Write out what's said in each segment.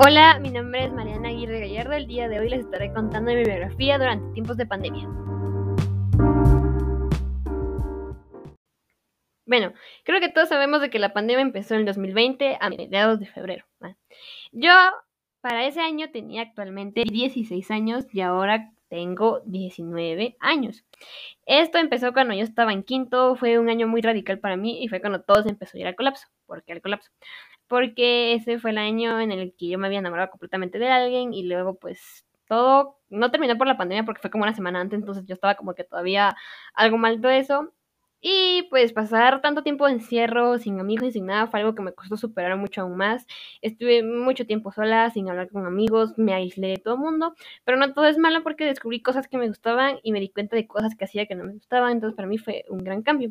Hola, mi nombre es Mariana Aguirre Gallardo. El día de hoy les estaré contando mi biografía durante tiempos de pandemia. Bueno, creo que todos sabemos de que la pandemia empezó en el 2020 a mediados de febrero. Yo para ese año tenía actualmente 16 años y ahora tengo 19 años. Esto empezó cuando yo estaba en quinto, fue un año muy radical para mí y fue cuando todo se empezó a ir al colapso. ¿Por qué al colapso? Porque ese fue el año en el que yo me había enamorado completamente de alguien y luego pues todo no terminó por la pandemia porque fue como una semana antes, entonces yo estaba como que todavía algo mal de eso. Y pues pasar tanto tiempo de encierro, sin amigos y sin nada, fue algo que me costó superar mucho aún más. Estuve mucho tiempo sola, sin hablar con amigos, me aislé de todo el mundo, pero no todo es malo porque descubrí cosas que me gustaban y me di cuenta de cosas que hacía que no me gustaban, entonces para mí fue un gran cambio.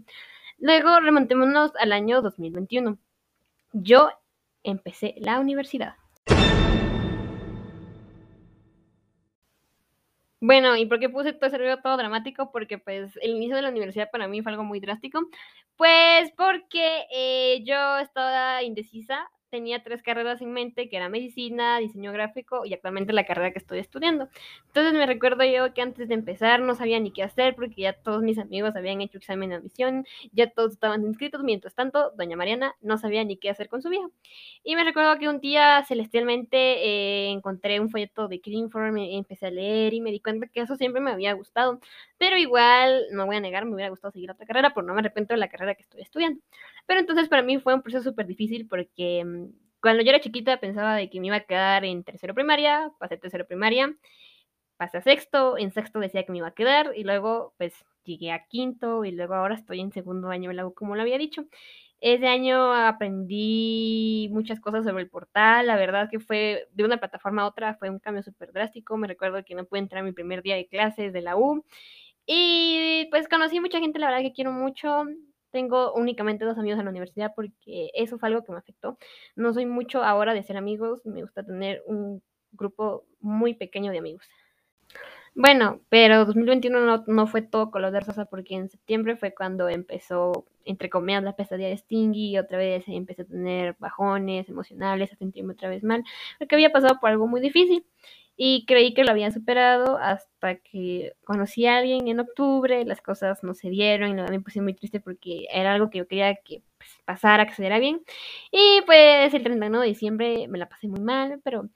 Luego remontémonos al año 2021. Yo empecé la universidad. Bueno, ¿y por qué puse todo ese todo dramático? Porque pues el inicio de la universidad para mí fue algo muy drástico. Pues porque eh, yo estaba indecisa tenía tres carreras en mente, que era medicina, diseño gráfico y actualmente la carrera que estoy estudiando. Entonces me recuerdo yo que antes de empezar no sabía ni qué hacer porque ya todos mis amigos habían hecho examen de admisión, ya todos estaban inscritos, mientras tanto, doña Mariana no sabía ni qué hacer con su vida. Y me recuerdo que un día celestialmente eh, encontré un folleto de Cleanform, empecé a leer y me di cuenta que eso siempre me había gustado, pero igual, no voy a negar, me hubiera gustado seguir otra carrera, pero no me arrepiento de la carrera que estoy estudiando. Pero entonces para mí fue un proceso súper difícil porque mm, cuando yo era chiquita pensaba de que me iba a quedar en tercero primaria, pasé tercero primaria, pasé a sexto, en sexto decía que me iba a quedar y luego pues llegué a quinto y luego ahora estoy en segundo año como lo había dicho. Ese año aprendí muchas cosas sobre el portal, la verdad que fue de una plataforma a otra, fue un cambio súper drástico, me recuerdo que no pude entrar a mi primer día de clases de la U y pues conocí mucha gente, la verdad que quiero mucho, tengo únicamente dos amigos en la universidad porque eso fue algo que me afectó. No soy mucho ahora de ser amigos, me gusta tener un grupo muy pequeño de amigos. Bueno, pero 2021 no, no fue todo color de rosa porque en septiembre fue cuando empezó, entre comillas, la pesadilla de Stingy y otra vez empecé a tener bajones emocionales, a sentirme otra vez mal, porque había pasado por algo muy difícil y creí que lo había superado hasta que conocí a alguien en octubre, las cosas no se dieron y me puse muy triste porque era algo que yo quería que pues, pasara, que se diera bien. Y pues el 31 de diciembre me la pasé muy mal, pero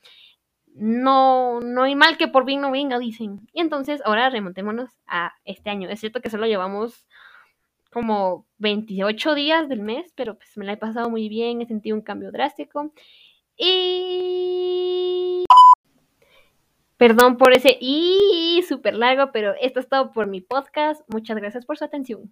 no, no hay mal que por bien no venga, dicen. Y entonces ahora remontémonos a este año. Es cierto que solo llevamos como 28 días del mes, pero pues me la he pasado muy bien, he sentido un cambio drástico. Y Perdón por ese y súper largo, pero esto es todo por mi podcast. Muchas gracias por su atención.